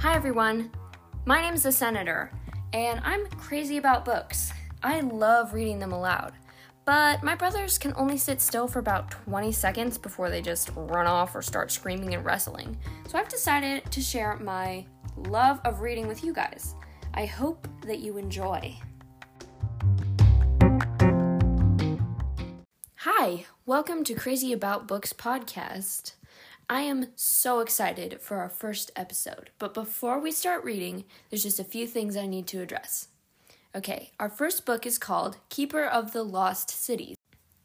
Hi, everyone. My name's the Senator, and I'm crazy about books. I love reading them aloud. But my brothers can only sit still for about 20 seconds before they just run off or start screaming and wrestling. So I've decided to share my love of reading with you guys. I hope that you enjoy. Hi, welcome to Crazy About Books podcast. I am so excited for our first episode, but before we start reading, there's just a few things I need to address. Okay, our first book is called Keeper of the Lost Cities.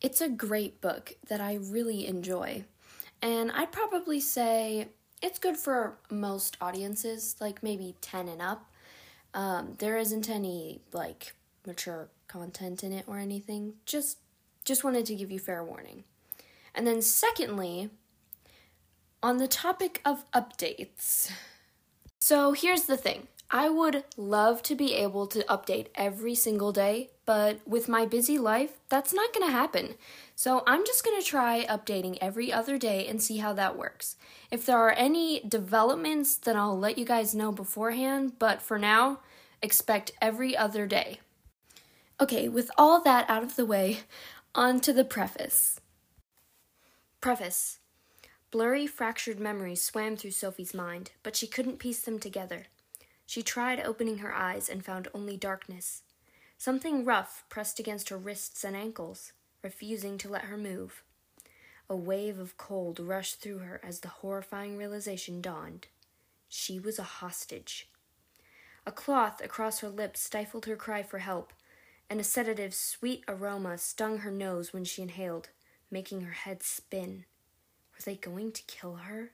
It's a great book that I really enjoy, and I'd probably say it's good for most audiences, like maybe 10 and up. Um, there isn't any like mature content in it or anything. Just just wanted to give you fair warning. And then secondly, on the topic of updates. So here's the thing I would love to be able to update every single day, but with my busy life, that's not to happen. So I'm just to try updating every other day and see how that works. If there are any developments, then I'll let you guys know beforehand, but for now, expect every other day. Okay, with all that out of the way, on to the preface. Preface Blurry, fractured memories swam through Sophie's mind, but she couldn't piece them together. She tried opening her eyes and found only darkness. Something rough pressed against her wrists and ankles, refusing to let her move. A wave of cold rushed through her as the horrifying realization dawned. She was a hostage. A cloth across her lips stifled her cry for help, and a sedative's sweet aroma stung her nose when she inhaled, making her head spin. Were they going to kill her?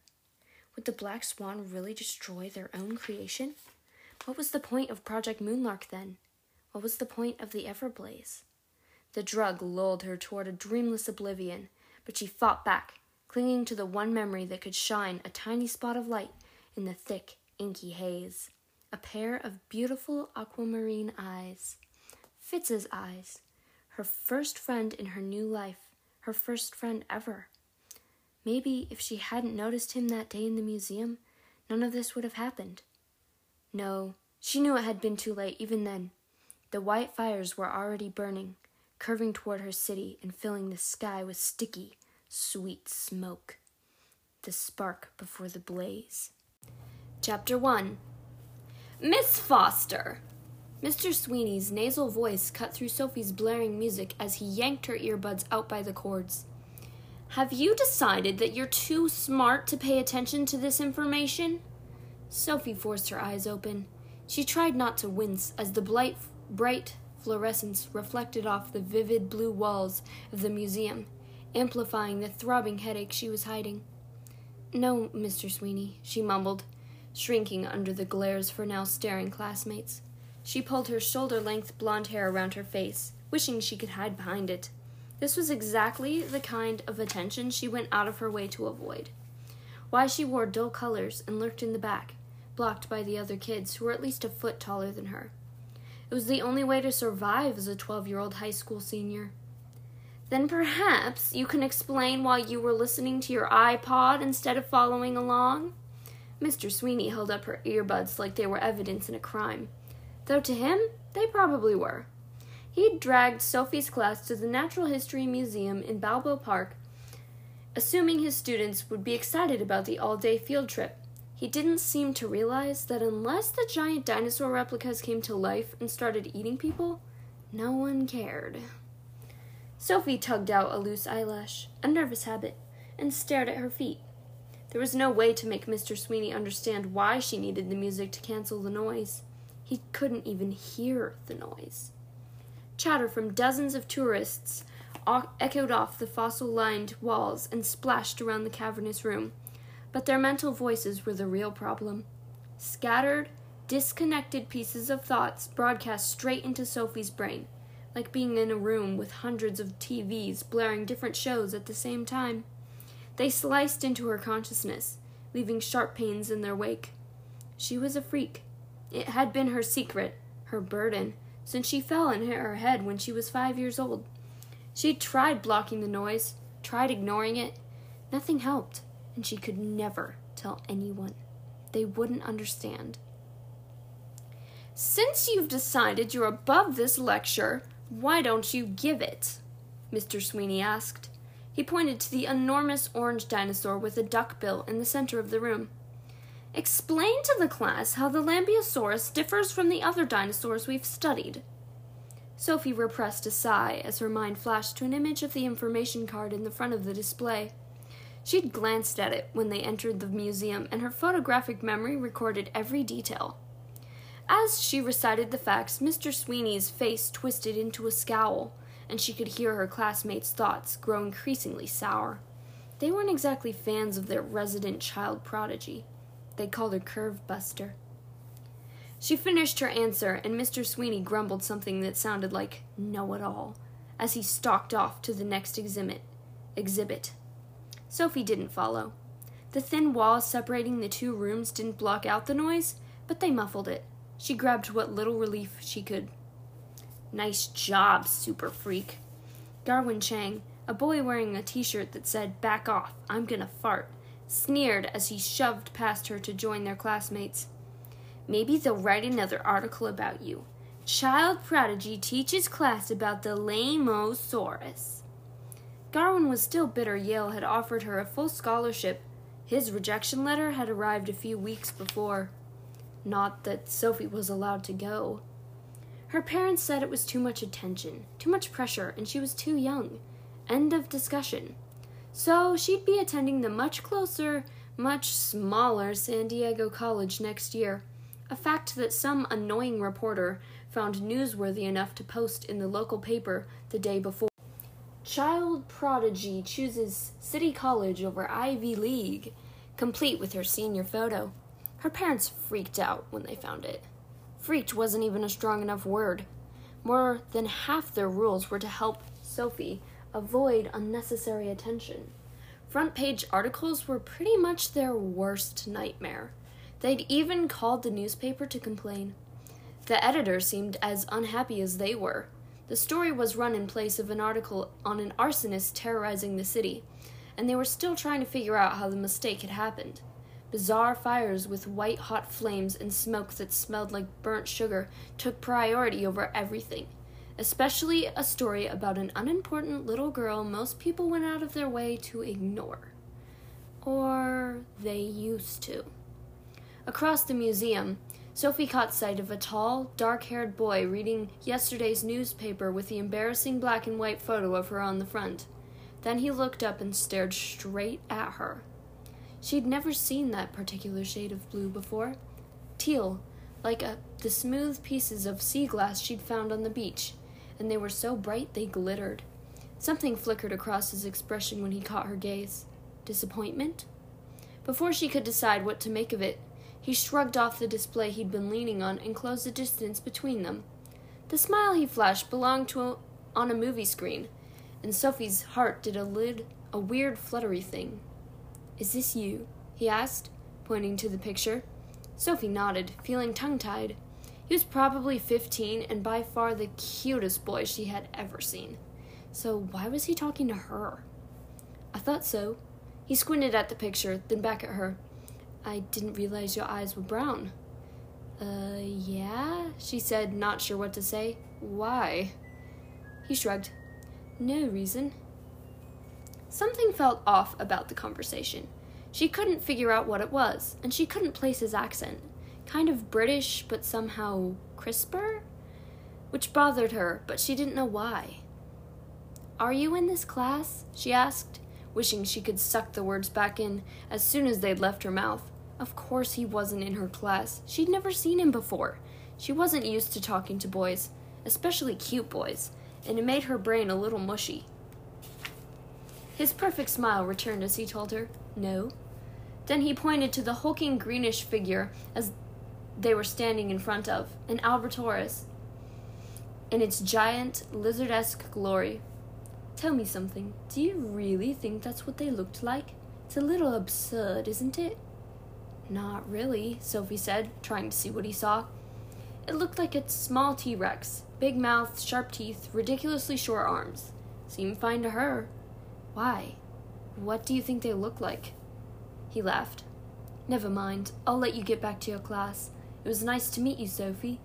Would the Black Swan really destroy their own creation? What was the point of Project Moonlark then? What was the point of the Everblaze? The drug lulled her toward a dreamless oblivion, but she fought back, clinging to the one memory that could shine a tiny spot of light in the thick, inky haze. A pair of beautiful aquamarine eyes. Fitz's eyes. Her first friend in her new life. Her first friend ever. Maybe if she hadn't noticed him that day in the museum, none of this would have happened. No, she knew it had been too late even then. The white fires were already burning, curving toward her city and filling the sky with sticky, sweet smoke. The spark before the blaze. Chapter 1 Miss Foster! Mr. Sweeney's nasal voice cut through Sophie's blaring music as he yanked her earbuds out by the cords. Have you decided that you're too smart to pay attention to this information? Sophie forced her eyes open. She tried not to wince as the bright, bright fluorescence reflected off the vivid blue walls of the museum, amplifying the throbbing headache she was hiding. No, Mr. Sweeney, she mumbled, shrinking under the glares for now staring classmates. She pulled her shoulder length blonde hair around her face, wishing she could hide behind it. This was exactly the kind of attention she went out of her way to avoid. Why she wore dull colors and lurked in the back, blocked by the other kids who were at least a foot taller than her. It was the only way to survive as a 12 year old high school senior. Then perhaps you can explain why you were listening to your iPod instead of following along? Mr. Sweeney held up her earbuds like they were evidence in a crime, though to him they probably were. He dragged Sophie's class to the Natural History Museum in Balboa Park, assuming his students would be excited about the all day field trip. He didn't seem to realize that unless the giant dinosaur replicas came to life and started eating people, no one cared. Sophie tugged out a loose eyelash, a nervous habit, and stared at her feet. There was no way to make Mr. Sweeney understand why she needed the music to cancel the noise. He couldn't even hear the noise. Chatter from dozens of tourists echoed off the fossil lined walls and splashed around the cavernous room. But their mental voices were the real problem. Scattered, disconnected pieces of thoughts broadcast straight into Sophie's brain, like being in a room with hundreds of TVs blaring different shows at the same time. They sliced into her consciousness, leaving sharp pains in their wake. She was a freak. It had been her secret, her burden, since she fell and hit her head when she was five years old. She tried blocking the noise, tried ignoring it. Nothing helped, and she could never tell anyone. they wouldn't understand. Since you've decided you're above this lecture, why don't you give it? Mr. Sweeney asked. He pointed to the enormous orange dinosaur with a duck bill in the center of the room. Explain to the class how the Lambeosaurus differs from the other dinosaurs we've studied. Sophie repressed a sigh as her mind flashed to an image of the information card in the front of the display. She'd glanced at it when they entered the museum, and her photographic memory recorded every detail. As she recited the facts, Mr. Sweeney's face twisted into a scowl, and she could hear her classmates' thoughts grow increasingly sour. They weren't exactly fans of their resident child prodigy. They called her Curve Buster. She finished her answer, and Mr. Sweeney grumbled something that sounded like know it all as he stalked off to the next exhibit. Exhibit. Sophie didn't follow. The thin walls separating the two rooms didn't block out the noise, but they muffled it. She grabbed what little relief she could. Nice job, super freak. Darwin Chang, a boy wearing a t shirt that said, Back off, I'm gonna fart, sneered as he shoved past her to join their classmates. Maybe they'll write another article about you. Child prodigy teaches class about the Lambeosaurus. Darwin was still bitter Yale had offered her a full scholarship. His rejection letter had arrived a few weeks before. Not that Sophie was allowed to go. Her parents said it was too much attention, too much pressure, and she was too young. End of discussion. So she'd be attending the much closer, much smaller San Diego College next year a fact that some annoying reporter found newsworthy enough to post in the local paper the day before. Child prodigy chooses City College over Ivy League, complete with her senior photo. Her parents freaked out when they found it. Freaked wasn't even a strong enough word. More than half their rules were to help Sophie avoid unnecessary attention. Front page articles were pretty much their worst nightmare. They'd even called the newspaper to complain. The editor seemed as unhappy as they were. The story was run in place of an article on an arsonist terrorizing the city, and they were still trying to figure out how the mistake had happened. Bizarre fires with white hot flames and smoke that smelled like burnt sugar took priority over everything, especially a story about an unimportant little girl most people went out of their way to ignore. Or they used to. Across the museum, Sophie caught sight of a tall, dark haired boy reading yesterday's newspaper with the embarrassing black and white photo of her on the front. Then he looked up and stared straight at her. She'd never seen that particular shade of blue before. Teal, like a, the smooth pieces of sea glass she'd found on the beach, and they were so bright they glittered. Something flickered across his expression when he caught her gaze. Disappointment? Before she could decide what to make of it, he shrugged off the display he'd been leaning on and closed the distance between them. The smile he flashed belonged to a, on a movie screen, and Sophie's heart did a lid a weird fluttery thing. Is this you? he asked, pointing to the picture. Sophie nodded, feeling tongue tied. He was probably fifteen and by far the cutest boy she had ever seen. So why was he talking to her? I thought so. He squinted at the picture, then back at her. I didn't realize your eyes were brown. Uh, yeah, she said, not sure what to say. Why? He shrugged. No reason. Something felt off about the conversation. She couldn't figure out what it was, and she couldn't place his accent. Kind of British, but somehow crisper? Which bothered her, but she didn't know why. Are you in this class? she asked, wishing she could suck the words back in as soon as they'd left her mouth. Of course he wasn't in her class. She'd never seen him before. She wasn't used to talking to boys, especially cute boys, and it made her brain a little mushy. His perfect smile returned as he told her, No. Then he pointed to the hulking greenish figure as they were standing in front of, an Albertosaurus, in its giant, lizard esque glory. Tell me something. Do you really think that's what they looked like? It's a little absurd, isn't it? Not really, Sophie said, trying to see what he saw. It looked like a small T Rex. Big mouth, sharp teeth, ridiculously short arms. Seemed fine to her. Why? What do you think they look like? He laughed. Never mind. I'll let you get back to your class. It was nice to meet you, Sophie.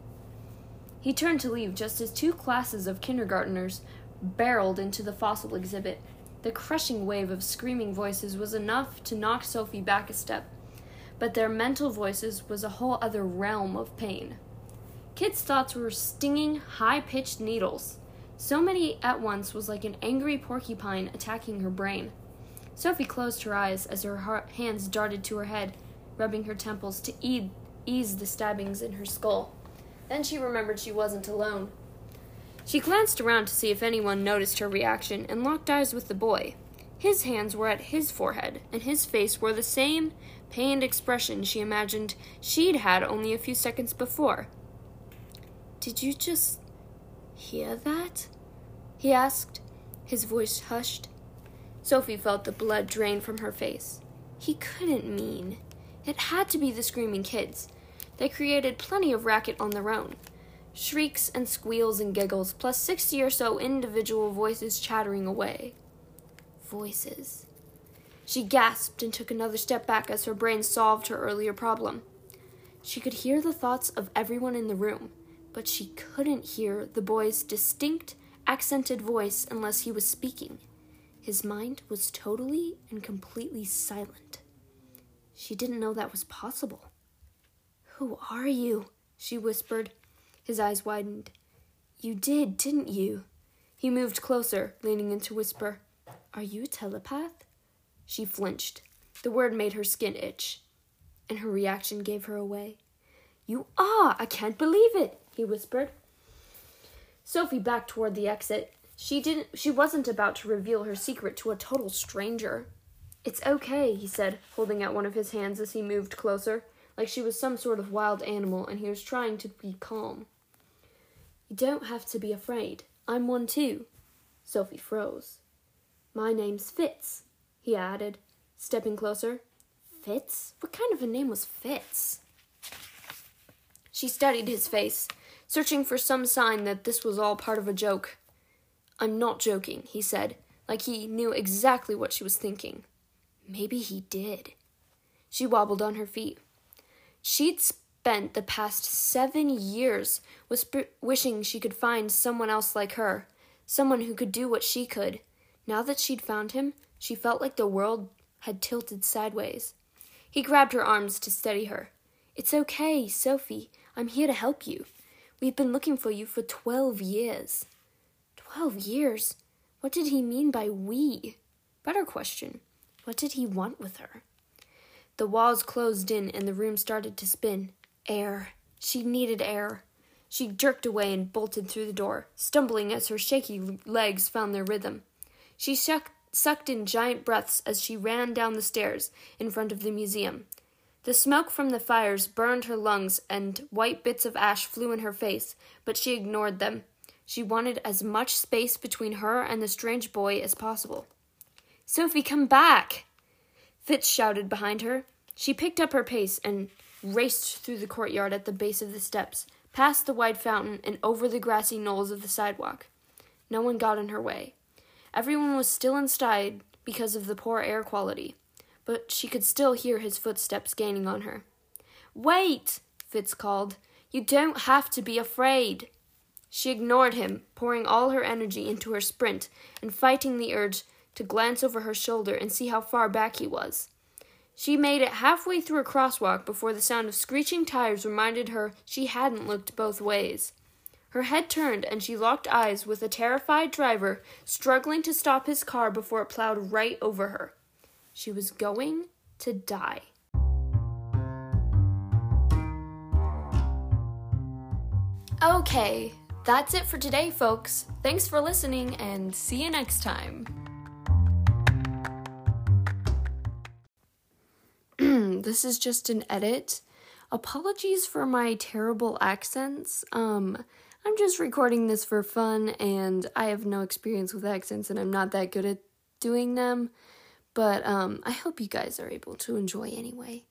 He turned to leave just as two classes of kindergarteners barreled into the fossil exhibit. The crushing wave of screaming voices was enough to knock Sophie back a step, but their mental voices was a whole other realm of pain. Kit's thoughts were stinging, high pitched needles. So many at once was like an angry porcupine attacking her brain. Sophie closed her eyes as her hands darted to her head, rubbing her temples to ease the stabbings in her skull. Then she remembered she wasn't alone. She glanced around to see if anyone noticed her reaction and locked eyes with the boy. His hands were at his forehead, and his face wore the same pained expression she imagined she'd had only a few seconds before. Did you just hear that? he asked, his voice hushed. Sophie felt the blood drain from her face. He couldn't mean. It had to be the screaming kids. They created plenty of racket on their own. Shrieks and squeals and giggles, plus sixty or so individual voices chattering away. Voices. She gasped and took another step back as her brain solved her earlier problem. She could hear the thoughts of everyone in the room, but she couldn't hear the boy's distinct, accented voice unless he was speaking. His mind was totally and completely silent. She didn't know that was possible. Who are you? she whispered. His eyes widened. You did, didn't you? He moved closer, leaning in to whisper, Are you a telepath? She flinched. The word made her skin itch, and her reaction gave her away. You are! I can't believe it, he whispered. Sophie backed toward the exit. She didn't she wasn't about to reveal her secret to a total stranger. It's okay, he said, holding out one of his hands as he moved closer, like she was some sort of wild animal and he was trying to be calm. You don't have to be afraid. I'm one too. Sophie froze. My name's Fitz, he added, stepping closer. Fitz? What kind of a name was Fitz? She studied his face, searching for some sign that this was all part of a joke. I'm not joking, he said, like he knew exactly what she was thinking. Maybe he did. She wobbled on her feet. She'd spent the past seven years wishing she could find someone else like her, someone who could do what she could. Now that she'd found him, she felt like the world had tilted sideways. He grabbed her arms to steady her. It's okay, Sophie. I'm here to help you. We've been looking for you for twelve years. Twelve years? What did he mean by we? Better question. What did he want with her? The walls closed in and the room started to spin. Air. She needed air. She jerked away and bolted through the door, stumbling as her shaky legs found their rhythm. She shuck, sucked in giant breaths as she ran down the stairs in front of the museum. The smoke from the fires burned her lungs and white bits of ash flew in her face, but she ignored them. She wanted as much space between her and the strange boy as possible. Sophie, come back! Fitz shouted behind her. She picked up her pace and raced through the courtyard at the base of the steps, past the wide fountain, and over the grassy knolls of the sidewalk. No one got in her way. Everyone was still inside because of the poor air quality, but she could still hear his footsteps gaining on her. Wait! Fitz called. You don't have to be afraid. She ignored him, pouring all her energy into her sprint and fighting the urge to glance over her shoulder and see how far back he was. She made it halfway through a crosswalk before the sound of screeching tires reminded her she hadn't looked both ways. Her head turned and she locked eyes with a terrified driver struggling to stop his car before it plowed right over her. She was going to die. Okay, that's it for today, folks. Thanks for listening and see you next time. This is just an edit. Apologies for my terrible accents. Um, I'm just recording this for fun, and I have no experience with accents, and I'm not that good at doing them. But um, I hope you guys are able to enjoy anyway.